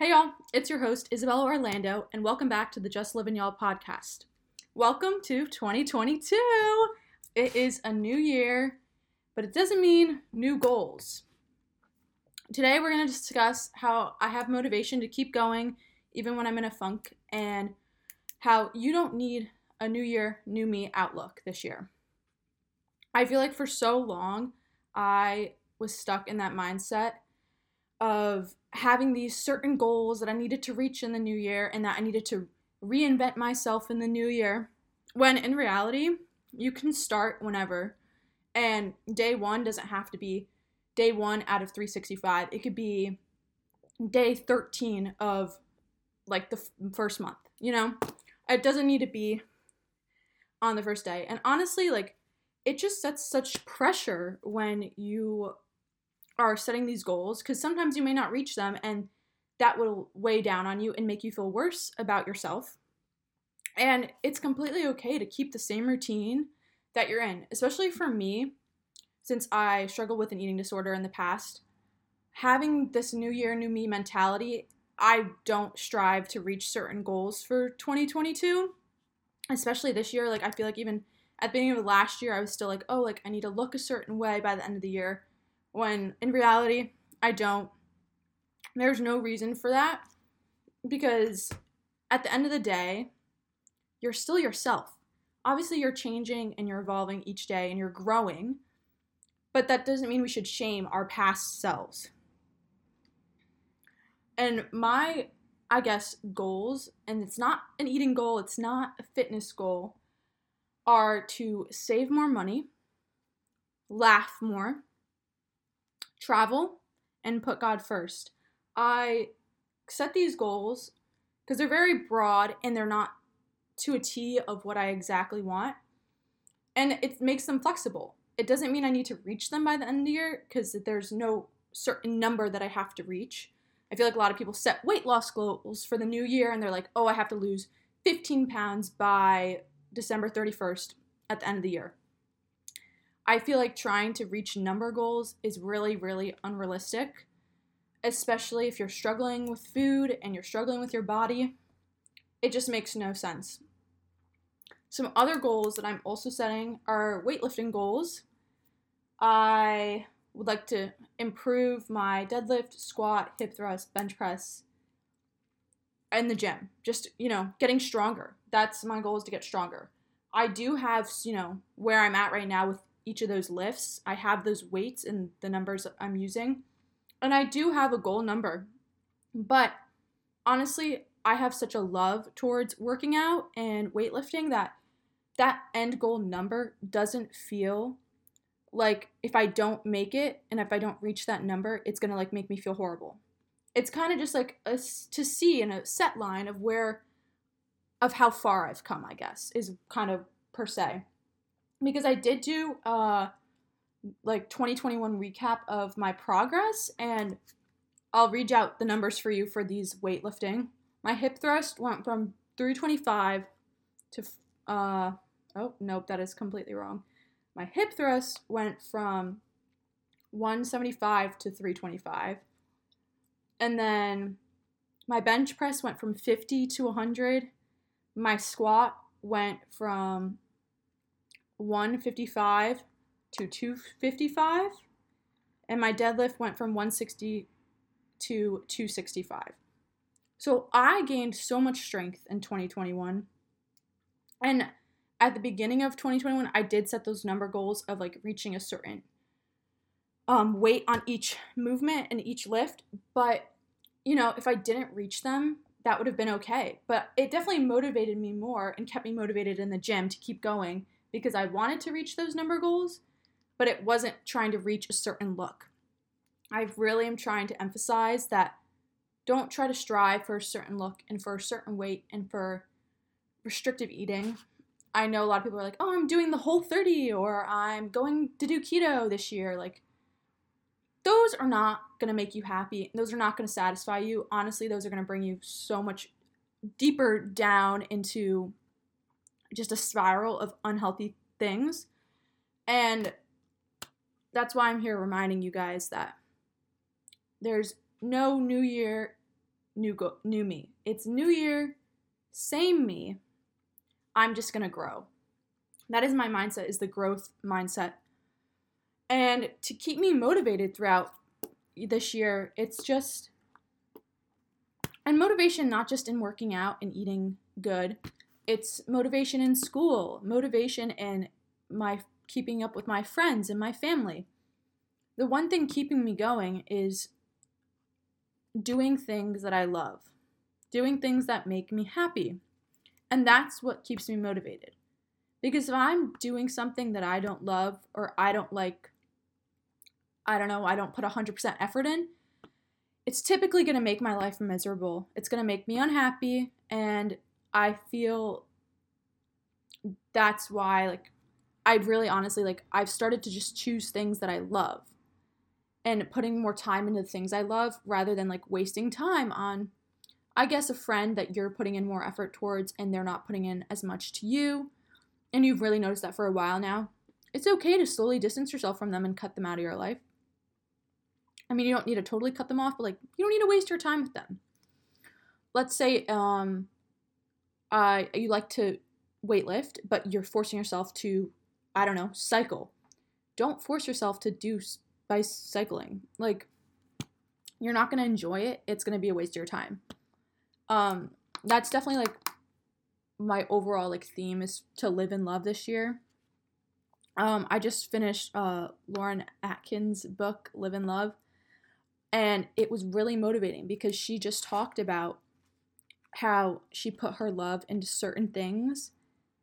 Hey y'all, it's your host Isabella Orlando, and welcome back to the Just Living Y'all podcast. Welcome to 2022. It is a new year, but it doesn't mean new goals. Today we're going to discuss how I have motivation to keep going even when I'm in a funk, and how you don't need a new year, new me outlook this year. I feel like for so long I was stuck in that mindset of having these certain goals that I needed to reach in the new year and that I needed to reinvent myself in the new year. When in reality, you can start whenever. And day one doesn't have to be day one out of 365. It could be day 13 of like the f- first month, you know? It doesn't need to be on the first day. And honestly, like, it just sets such pressure when you are setting these goals because sometimes you may not reach them and that will weigh down on you and make you feel worse about yourself. And it's completely okay to keep the same routine that you're in, especially for me, since I struggled with an eating disorder in the past. Having this new year, new me mentality, I don't strive to reach certain goals for 2022, especially this year. Like, I feel like even at the beginning of last year, I was still like, oh, like, I need to look a certain way by the end of the year when in reality, I don't. There's no reason for that because at the end of the day, you're still yourself. Obviously, you're changing and you're evolving each day and you're growing, but that doesn't mean we should shame our past selves. And my, I guess, goals, and it's not an eating goal, it's not a fitness goal, are to save more money, laugh more, travel, and put God first. I set these goals because they're very broad and they're not to a T of what I exactly want. And it makes them flexible. It doesn't mean I need to reach them by the end of the year because there's no certain number that I have to reach. I feel like a lot of people set weight loss goals for the new year and they're like, oh, I have to lose 15 pounds by December 31st at the end of the year. I feel like trying to reach number goals is really, really unrealistic, especially if you're struggling with food and you're struggling with your body. It just makes no sense. Some other goals that I'm also setting are weightlifting goals. I would like to improve my deadlift, squat, hip thrust, bench press in the gym. Just, you know, getting stronger. That's my goal is to get stronger. I do have, you know, where I'm at right now with each of those lifts. I have those weights and the numbers I'm using. And I do have a goal number. But honestly, I have such a love towards working out and weightlifting that that end goal number doesn't feel like if I don't make it and if I don't reach that number, it's going to like make me feel horrible. It's kind of just like a, to see in a set line of where of how far I've come, I guess, is kind of per se because I did do uh like 2021 recap of my progress and I'll read out the numbers for you for these weightlifting. My hip thrust went from 325 to uh oh nope that is completely wrong. My hip thrust went from 175 to 325. And then my bench press went from 50 to 100. My squat went from 155 to 255 and my deadlift went from 160 to 265 so i gained so much strength in 2021 and at the beginning of 2021 i did set those number goals of like reaching a certain um, weight on each movement and each lift but you know if i didn't reach them that would have been okay. But it definitely motivated me more and kept me motivated in the gym to keep going because I wanted to reach those number goals, but it wasn't trying to reach a certain look. I really am trying to emphasize that don't try to strive for a certain look and for a certain weight and for restrictive eating. I know a lot of people are like, oh, I'm doing the whole 30 or I'm going to do keto this year. Like, those are not going to make you happy. Those are not going to satisfy you. Honestly, those are going to bring you so much deeper down into just a spiral of unhealthy things. And that's why I'm here reminding you guys that there's no new year, new go- new me. It's new year, same me. I'm just going to grow. That is my mindset is the growth mindset. And to keep me motivated throughout this year, it's just and motivation not just in working out and eating good. It's motivation in school, motivation in my keeping up with my friends and my family. The one thing keeping me going is doing things that I love, doing things that make me happy. And that's what keeps me motivated. Because if I'm doing something that I don't love or I don't like, I don't know, I don't put 100% effort in, it's typically going to make my life miserable. It's going to make me unhappy. And I feel that's why, like, I really honestly, like, I've started to just choose things that I love and putting more time into the things I love rather than like wasting time on, I guess, a friend that you're putting in more effort towards and they're not putting in as much to you. And you've really noticed that for a while now. It's okay to slowly distance yourself from them and cut them out of your life. I mean, you don't need to totally cut them off, but like, you don't need to waste your time with them. Let's say, um, uh, you like to weightlift, but you're forcing yourself to, I don't know, cycle. Don't force yourself to do by cycling. Like you're not going to enjoy it. It's going to be a waste of your time. Um that's definitely like my overall like theme is to live and love this year. Um I just finished uh Lauren Atkins book Live and Love and it was really motivating because she just talked about how she put her love into certain things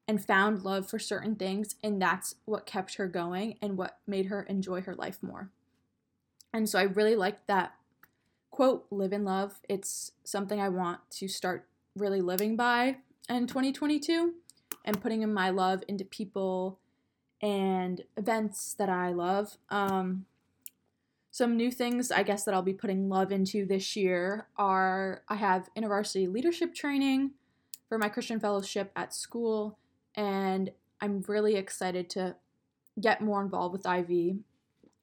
and found love for certain things and that's what kept her going and what made her enjoy her life more. And so I really like that quote, live in love. It's something I want to start really living by in 2022 and putting in my love into people and events that I love. Um, some new things I guess that I'll be putting love into this year are I have InterVarsity leadership training for my Christian fellowship at school, and I'm really excited to get more involved with IV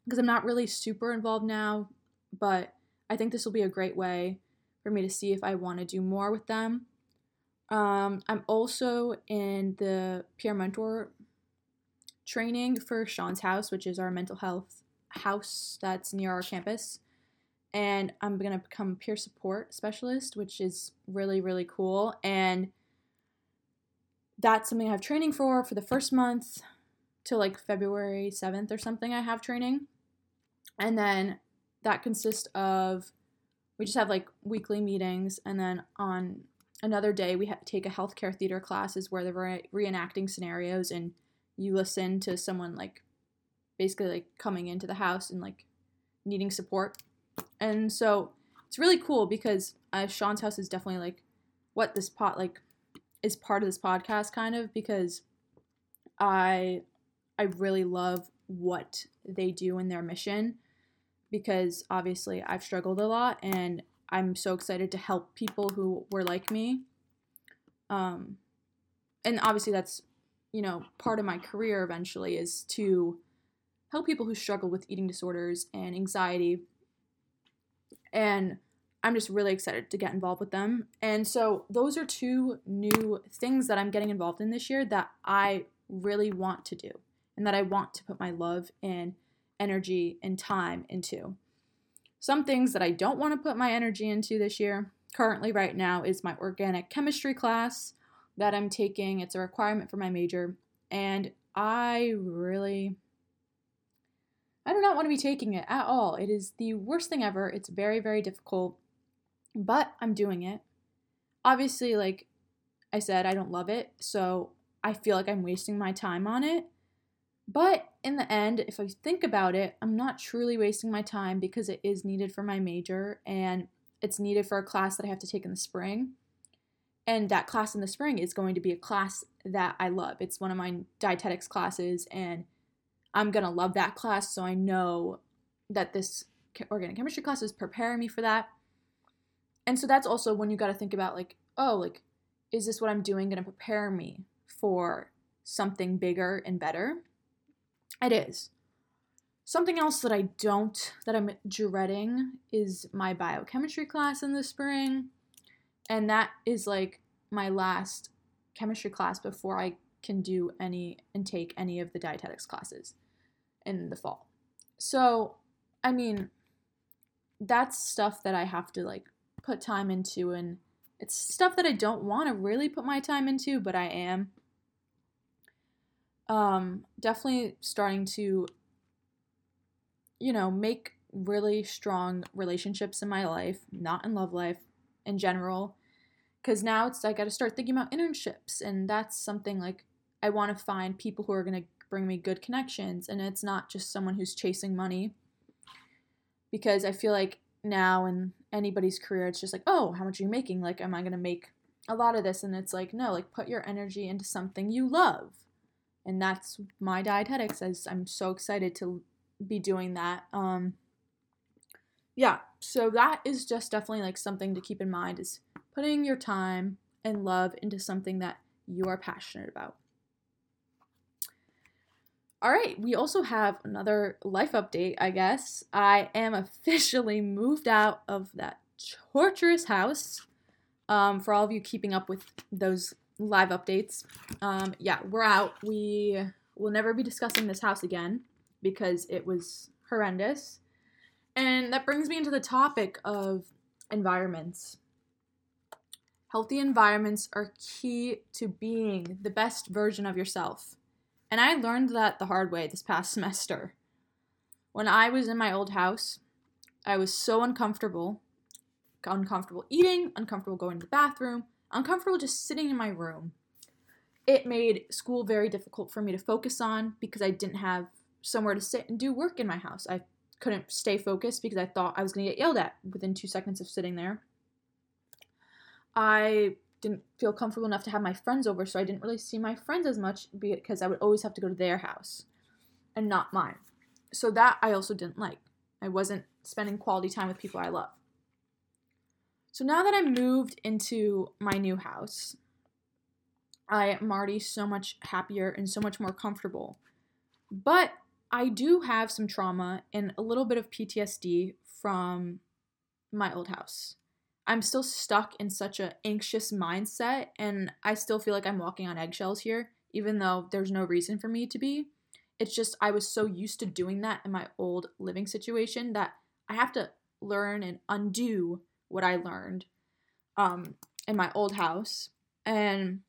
because I'm not really super involved now, but I think this will be a great way for me to see if I want to do more with them. Um, I'm also in the peer mentor training for Sean's House, which is our mental health house that's near our campus. And I'm going to become peer support specialist, which is really, really cool. And that's something I have training for for the first month till like February 7th or something. I have training. And then that consists of we just have like weekly meetings, and then on another day we ha- take a healthcare theater class, is where they're re- reenacting scenarios, and you listen to someone like basically like coming into the house and like needing support. And so it's really cool because uh, Sean's house is definitely like what this pot like is part of this podcast kind of because I I really love what they do in their mission because obviously I've struggled a lot and I'm so excited to help people who were like me. Um, and obviously that's, you know, part of my career eventually is to help people who struggle with eating disorders and anxiety. And I'm just really excited to get involved with them. And so those are two new things that I'm getting involved in this year that I really want to do and that I want to put my love and energy and time into. Some things that I don't want to put my energy into this year, currently, right now, is my organic chemistry class that I'm taking. It's a requirement for my major, and I really. I do not want to be taking it at all. It is the worst thing ever. It's very, very difficult, but I'm doing it. Obviously, like I said, I don't love it, so I feel like I'm wasting my time on it. But in the end, if I think about it, I'm not truly wasting my time because it is needed for my major and it's needed for a class that I have to take in the spring. And that class in the spring is going to be a class that I love. It's one of my dietetics classes, and I'm going to love that class. So I know that this organic chemistry class is preparing me for that. And so that's also when you got to think about, like, oh, like, is this what I'm doing going to prepare me for something bigger and better? It is. Something else that I don't, that I'm dreading, is my biochemistry class in the spring. And that is like my last chemistry class before I can do any and take any of the dietetics classes in the fall. So, I mean, that's stuff that I have to like put time into and it's stuff that I don't want to really put my time into, but I am. Um, definitely starting to, you know, make really strong relationships in my life, not in love life in general. Because now it's I got to start thinking about internships, and that's something like I want to find people who are going to bring me good connections, and it's not just someone who's chasing money. Because I feel like now in anybody's career, it's just like, oh, how much are you making? Like, am I going to make a lot of this? And it's like, no, like, put your energy into something you love. And that's my dietetics. As I'm so excited to be doing that. Um, yeah, so that is just definitely like something to keep in mind is putting your time and love into something that you are passionate about. All right, we also have another life update, I guess. I am officially moved out of that torturous house. Um, for all of you keeping up with those live updates, um, yeah, we're out. We will never be discussing this house again because it was horrendous. And that brings me into the topic of environments. Healthy environments are key to being the best version of yourself. And I learned that the hard way this past semester. When I was in my old house, I was so uncomfortable. Uncomfortable eating, uncomfortable going to the bathroom, uncomfortable just sitting in my room. It made school very difficult for me to focus on because I didn't have somewhere to sit and do work in my house. I couldn't stay focused because I thought I was going to get yelled at within two seconds of sitting there. I didn't feel comfortable enough to have my friends over, so I didn't really see my friends as much because I would always have to go to their house and not mine. So that I also didn't like. I wasn't spending quality time with people I love. So now that I moved into my new house, I am already so much happier and so much more comfortable. But I do have some trauma and a little bit of PTSD from my old house. I'm still stuck in such an anxious mindset and I still feel like I'm walking on eggshells here even though there's no reason for me to be. It's just I was so used to doing that in my old living situation that I have to learn and undo what I learned um in my old house. And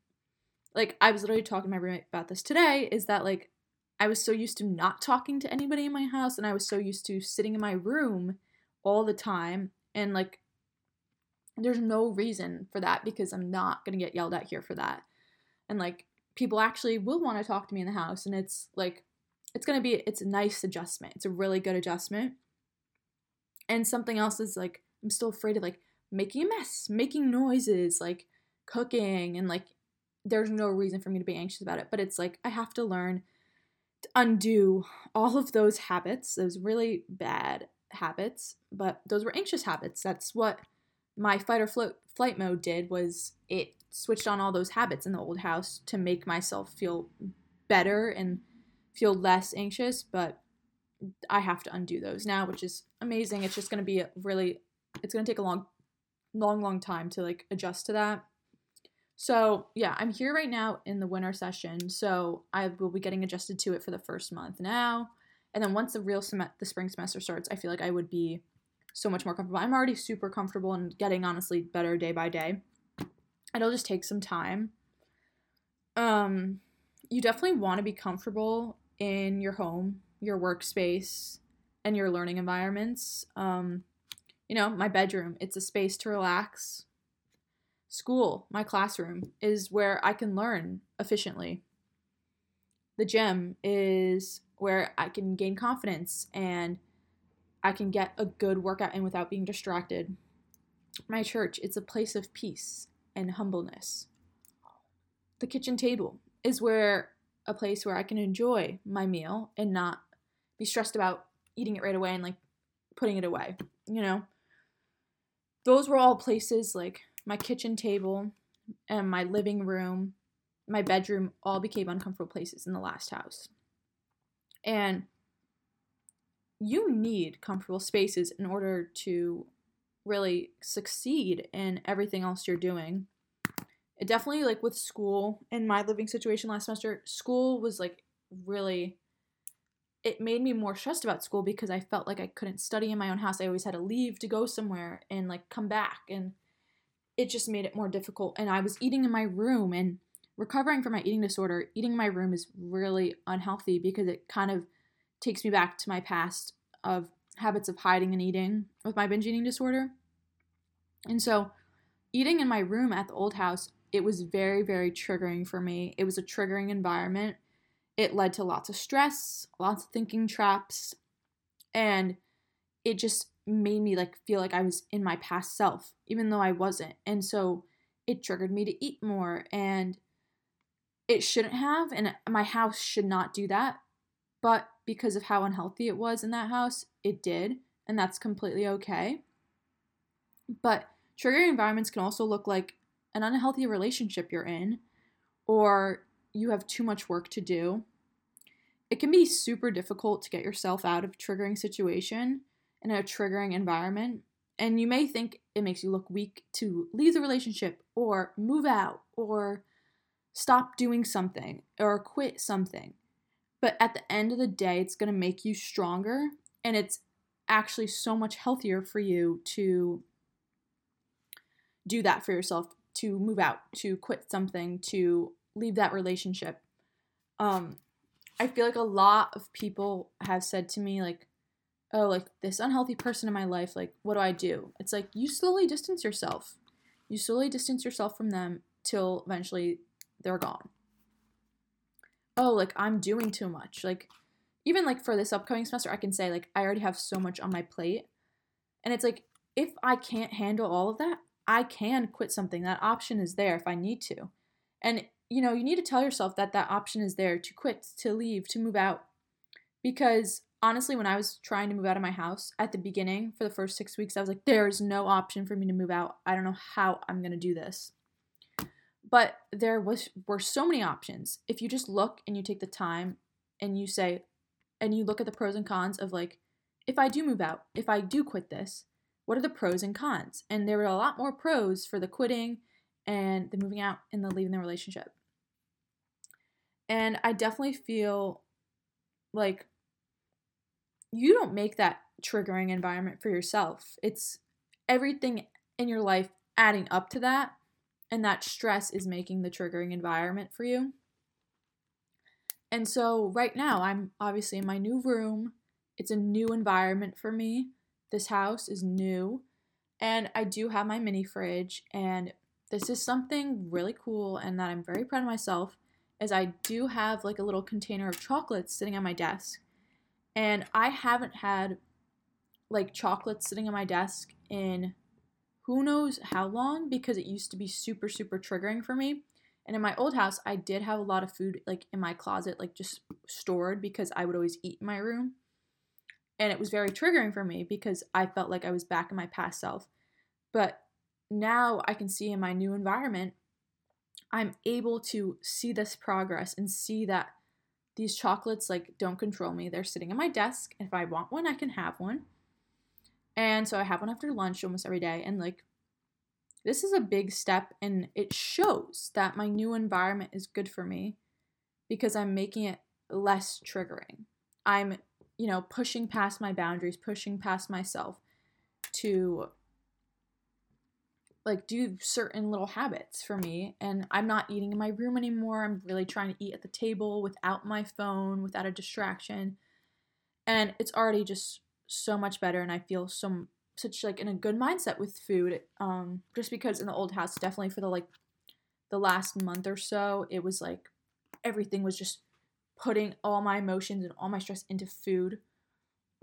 like I was literally talking to my roommate about this today is that like I was so used to not talking to anybody in my house and I was so used to sitting in my room all the time and like there's no reason for that because I'm not going to get yelled at here for that. And like people actually will want to talk to me in the house and it's like it's going to be it's a nice adjustment. It's a really good adjustment. And something else is like I'm still afraid of like making a mess, making noises, like cooking and like there's no reason for me to be anxious about it, but it's like I have to learn to undo all of those habits, those really bad habits, but those were anxious habits. That's what my fight or float, flight mode did was it switched on all those habits in the old house to make myself feel better and feel less anxious, but I have to undo those now, which is amazing. It's just going to be really it's going to take a long long long time to like adjust to that. So, yeah, I'm here right now in the winter session, so I will be getting adjusted to it for the first month now. And then once the real sem- the spring semester starts, I feel like I would be so much more comfortable. I'm already super comfortable and getting honestly better day by day. It'll just take some time. Um, you definitely want to be comfortable in your home, your workspace, and your learning environments. Um, you know, my bedroom, it's a space to relax. School, my classroom, is where I can learn efficiently. The gym is where I can gain confidence and I can get a good workout in without being distracted. My church, it's a place of peace and humbleness. The kitchen table is where a place where I can enjoy my meal and not be stressed about eating it right away and like putting it away, you know? Those were all places like my kitchen table and my living room, my bedroom all became uncomfortable places in the last house. And you need comfortable spaces in order to really succeed in everything else you're doing. It definitely like with school in my living situation last semester, school was like really it made me more stressed about school because I felt like I couldn't study in my own house. I always had to leave to go somewhere and like come back and it just made it more difficult and I was eating in my room and recovering from my eating disorder, eating in my room is really unhealthy because it kind of takes me back to my past of habits of hiding and eating with my binge eating disorder. And so, eating in my room at the old house, it was very, very triggering for me. It was a triggering environment it led to lots of stress, lots of thinking traps, and it just made me like feel like I was in my past self, even though I wasn't. And so it triggered me to eat more and it shouldn't have and my house should not do that. But because of how unhealthy it was in that house, it did, and that's completely okay. But triggering environments can also look like an unhealthy relationship you're in or you have too much work to do. It can be super difficult to get yourself out of a triggering situation in a triggering environment. And you may think it makes you look weak to leave the relationship or move out or stop doing something or quit something. But at the end of the day, it's going to make you stronger and it's actually so much healthier for you to do that for yourself, to move out, to quit something, to leave that relationship. Um, I feel like a lot of people have said to me, like, oh, like this unhealthy person in my life, like, what do I do? It's like you slowly distance yourself. You slowly distance yourself from them till eventually they're gone. Oh, like I'm doing too much. Like, even like for this upcoming semester, I can say, like, I already have so much on my plate. And it's like, if I can't handle all of that, I can quit something. That option is there if I need to. And you know, you need to tell yourself that that option is there to quit, to leave, to move out. Because honestly, when I was trying to move out of my house at the beginning for the first six weeks, I was like, there's no option for me to move out. I don't know how I'm going to do this. But there was were so many options. If you just look and you take the time and you say, and you look at the pros and cons of like, if I do move out, if I do quit this, what are the pros and cons? And there were a lot more pros for the quitting and the moving out and the leaving the relationship. And I definitely feel like you don't make that triggering environment for yourself. It's everything in your life adding up to that, and that stress is making the triggering environment for you. And so, right now, I'm obviously in my new room. It's a new environment for me. This house is new, and I do have my mini fridge, and this is something really cool and that I'm very proud of myself is I do have like a little container of chocolates sitting on my desk. And I haven't had like chocolates sitting on my desk in who knows how long because it used to be super super triggering for me. And in my old house, I did have a lot of food like in my closet like just stored because I would always eat in my room. And it was very triggering for me because I felt like I was back in my past self. But now I can see in my new environment, I'm able to see this progress and see that these chocolates like don't control me. They're sitting on my desk. If I want one, I can have one. And so I have one after lunch almost every day. And like, this is a big step, and it shows that my new environment is good for me because I'm making it less triggering. I'm, you know, pushing past my boundaries, pushing past myself to like do certain little habits for me and i'm not eating in my room anymore i'm really trying to eat at the table without my phone without a distraction and it's already just so much better and i feel so such like in a good mindset with food um just because in the old house definitely for the like the last month or so it was like everything was just putting all my emotions and all my stress into food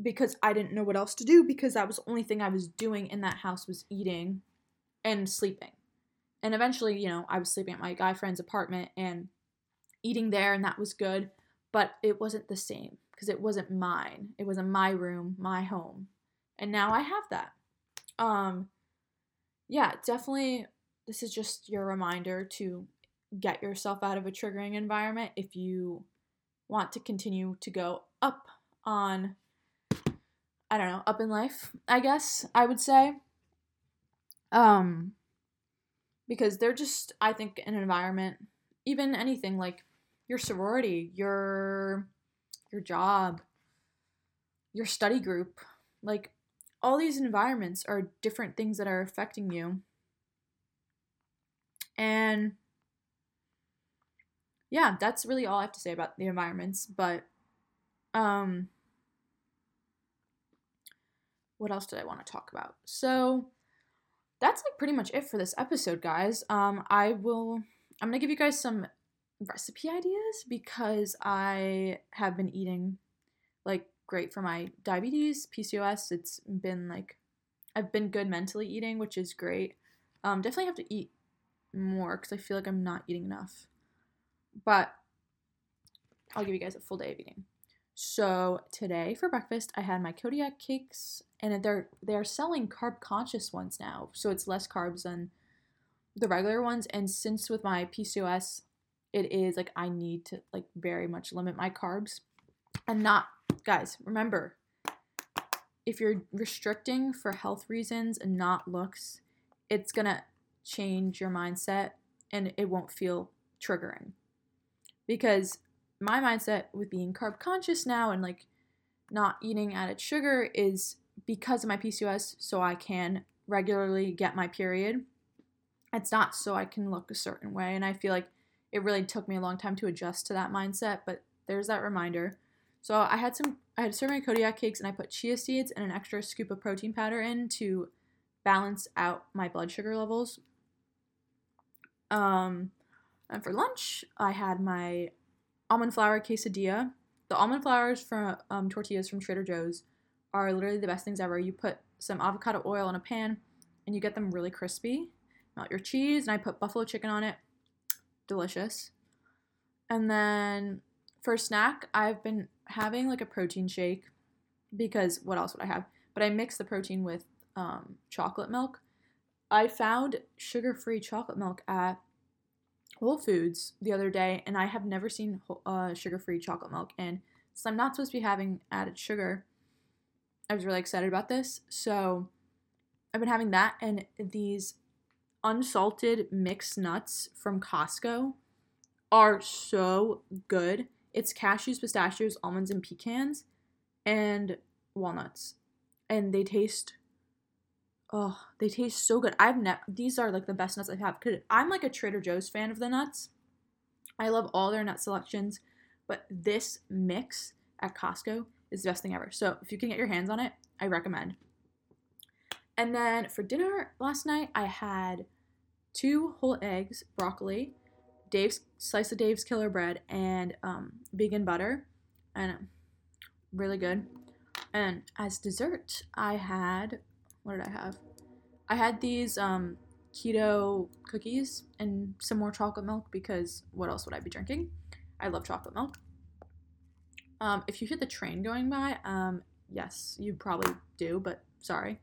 because i didn't know what else to do because that was the only thing i was doing in that house was eating and sleeping. And eventually, you know, I was sleeping at my guy friend's apartment and eating there, and that was good, but it wasn't the same because it wasn't mine. It wasn't my room, my home. And now I have that. Um, yeah, definitely, this is just your reminder to get yourself out of a triggering environment if you want to continue to go up on I don't know, up in life, I guess I would say. Um, because they're just, I think, an environment, even anything like your sorority, your your job, your study group, like all these environments are different things that are affecting you. And yeah, that's really all I have to say about the environments, but um what else did I want to talk about? So that's like pretty much it for this episode, guys. Um I will I'm going to give you guys some recipe ideas because I have been eating like great for my diabetes, PCOS. It's been like I've been good mentally eating, which is great. Um, definitely have to eat more because I feel like I'm not eating enough. But I'll give you guys a full day of eating. So today for breakfast, I had my Kodiak cakes, and they're they're selling carb conscious ones now, so it's less carbs than the regular ones. And since with my PCOS, it is like I need to like very much limit my carbs and not guys, remember if you're restricting for health reasons and not looks, it's going to change your mindset and it won't feel triggering. Because my mindset with being carb conscious now and like not eating added sugar is because of my PCOS so I can regularly get my period. It's not so I can look a certain way and I feel like it really took me a long time to adjust to that mindset, but there's that reminder. So I had some, I had serving Kodiak cakes and I put chia seeds and an extra scoop of protein powder in to balance out my blood sugar levels. Um, and for lunch, I had my almond flour quesadilla. The almond flours from um, tortillas from Trader Joe's are literally the best things ever. You put some avocado oil in a pan and you get them really crispy. Melt your cheese, and I put buffalo chicken on it delicious. And then for snack, I've been having like a protein shake because what else would I have? But I mix the protein with um, chocolate milk. I found sugar free chocolate milk at Whole Foods the other day, and I have never seen uh, sugar free chocolate milk. And since I'm not supposed to be having added sugar, I was really excited about this. So I've been having that and these unsalted mixed nuts from Costco are so good. It's cashews, pistachios, almonds, and pecans, and walnuts, and they taste. Oh, they taste so good. I've never. These are like the best nuts I've had. Cause I'm like a Trader Joe's fan of the nuts. I love all their nut selections, but this mix at Costco is the best thing ever. So if you can get your hands on it, I recommend. And then for dinner last night, I had two whole eggs, broccoli, Dave's slice of Dave's Killer Bread, and um, vegan butter, and really good. And as dessert, I had what did I have? I had these um, keto cookies and some more chocolate milk because what else would I be drinking? I love chocolate milk. Um, if you hear the train going by, um, yes, you probably do, but sorry.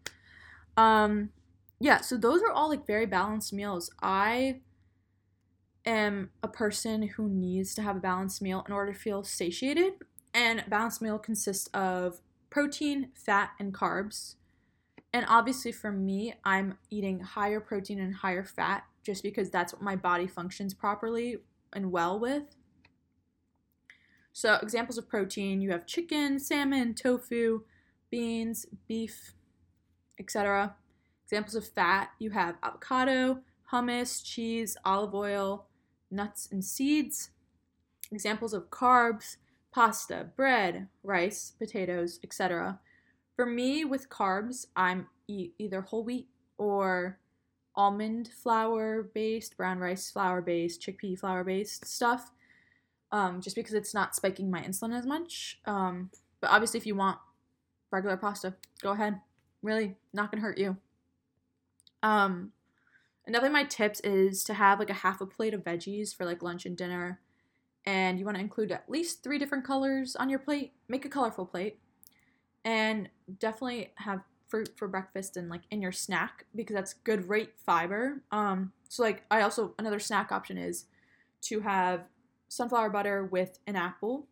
Um, yeah, so those are all like very balanced meals. I am a person who needs to have a balanced meal in order to feel satiated. And balanced meal consists of protein, fat, and carbs. And obviously, for me, I'm eating higher protein and higher fat just because that's what my body functions properly and well with. So, examples of protein you have chicken, salmon, tofu, beans, beef, etc. Examples of fat you have avocado, hummus, cheese, olive oil, nuts, and seeds. Examples of carbs pasta, bread, rice, potatoes, etc. For me, with carbs, I'm either whole wheat or almond flour based, brown rice flour based, chickpea flour based stuff, um, just because it's not spiking my insulin as much. Um, but obviously, if you want regular pasta, go ahead. Really, not gonna hurt you. Um, another of my tips is to have like a half a plate of veggies for like lunch and dinner. And you want to include at least three different colors on your plate. Make a colorful plate. And definitely have fruit for breakfast and like in your snack because that's good rate fiber. Um, so like I also another snack option is to have sunflower butter with an apple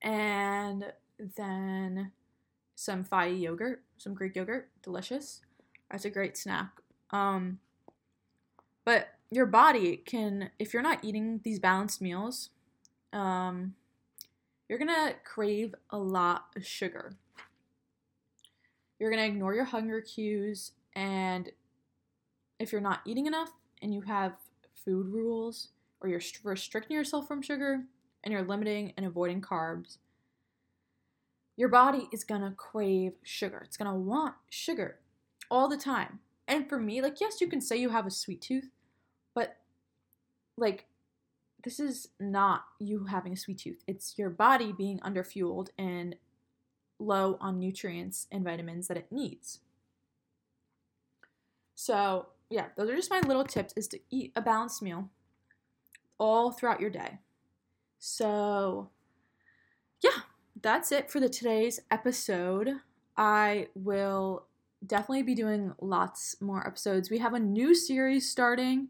and then some Fage yogurt, some Greek yogurt, delicious. That's a great snack Um, but your body can, if you're not eating these balanced meals, um, you're gonna crave a lot of sugar. You're gonna ignore your hunger cues, and if you're not eating enough and you have food rules, or you're restricting yourself from sugar, and you're limiting and avoiding carbs, your body is gonna crave sugar. It's gonna want sugar all the time. And for me, like, yes, you can say you have a sweet tooth, but like, this is not you having a sweet tooth. It's your body being underfueled and low on nutrients and vitamins that it needs. So, yeah, those are just my little tips is to eat a balanced meal all throughout your day. So, yeah, that's it for the today's episode. I will definitely be doing lots more episodes. We have a new series starting.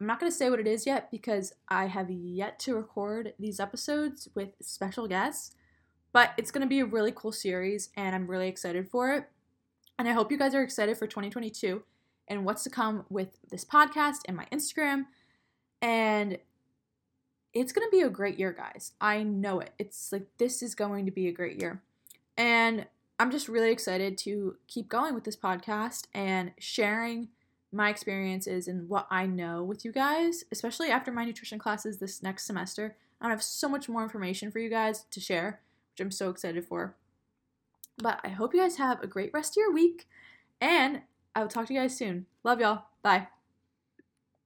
I'm not going to say what it is yet because I have yet to record these episodes with special guests, but it's going to be a really cool series and I'm really excited for it. And I hope you guys are excited for 2022 and what's to come with this podcast and my Instagram. And it's going to be a great year, guys. I know it. It's like this is going to be a great year. And I'm just really excited to keep going with this podcast and sharing my experiences and what I know with you guys, especially after my nutrition classes this next semester. I have so much more information for you guys to share, which I'm so excited for. But I hope you guys have a great rest of your week, and I will talk to you guys soon. Love y'all. Bye.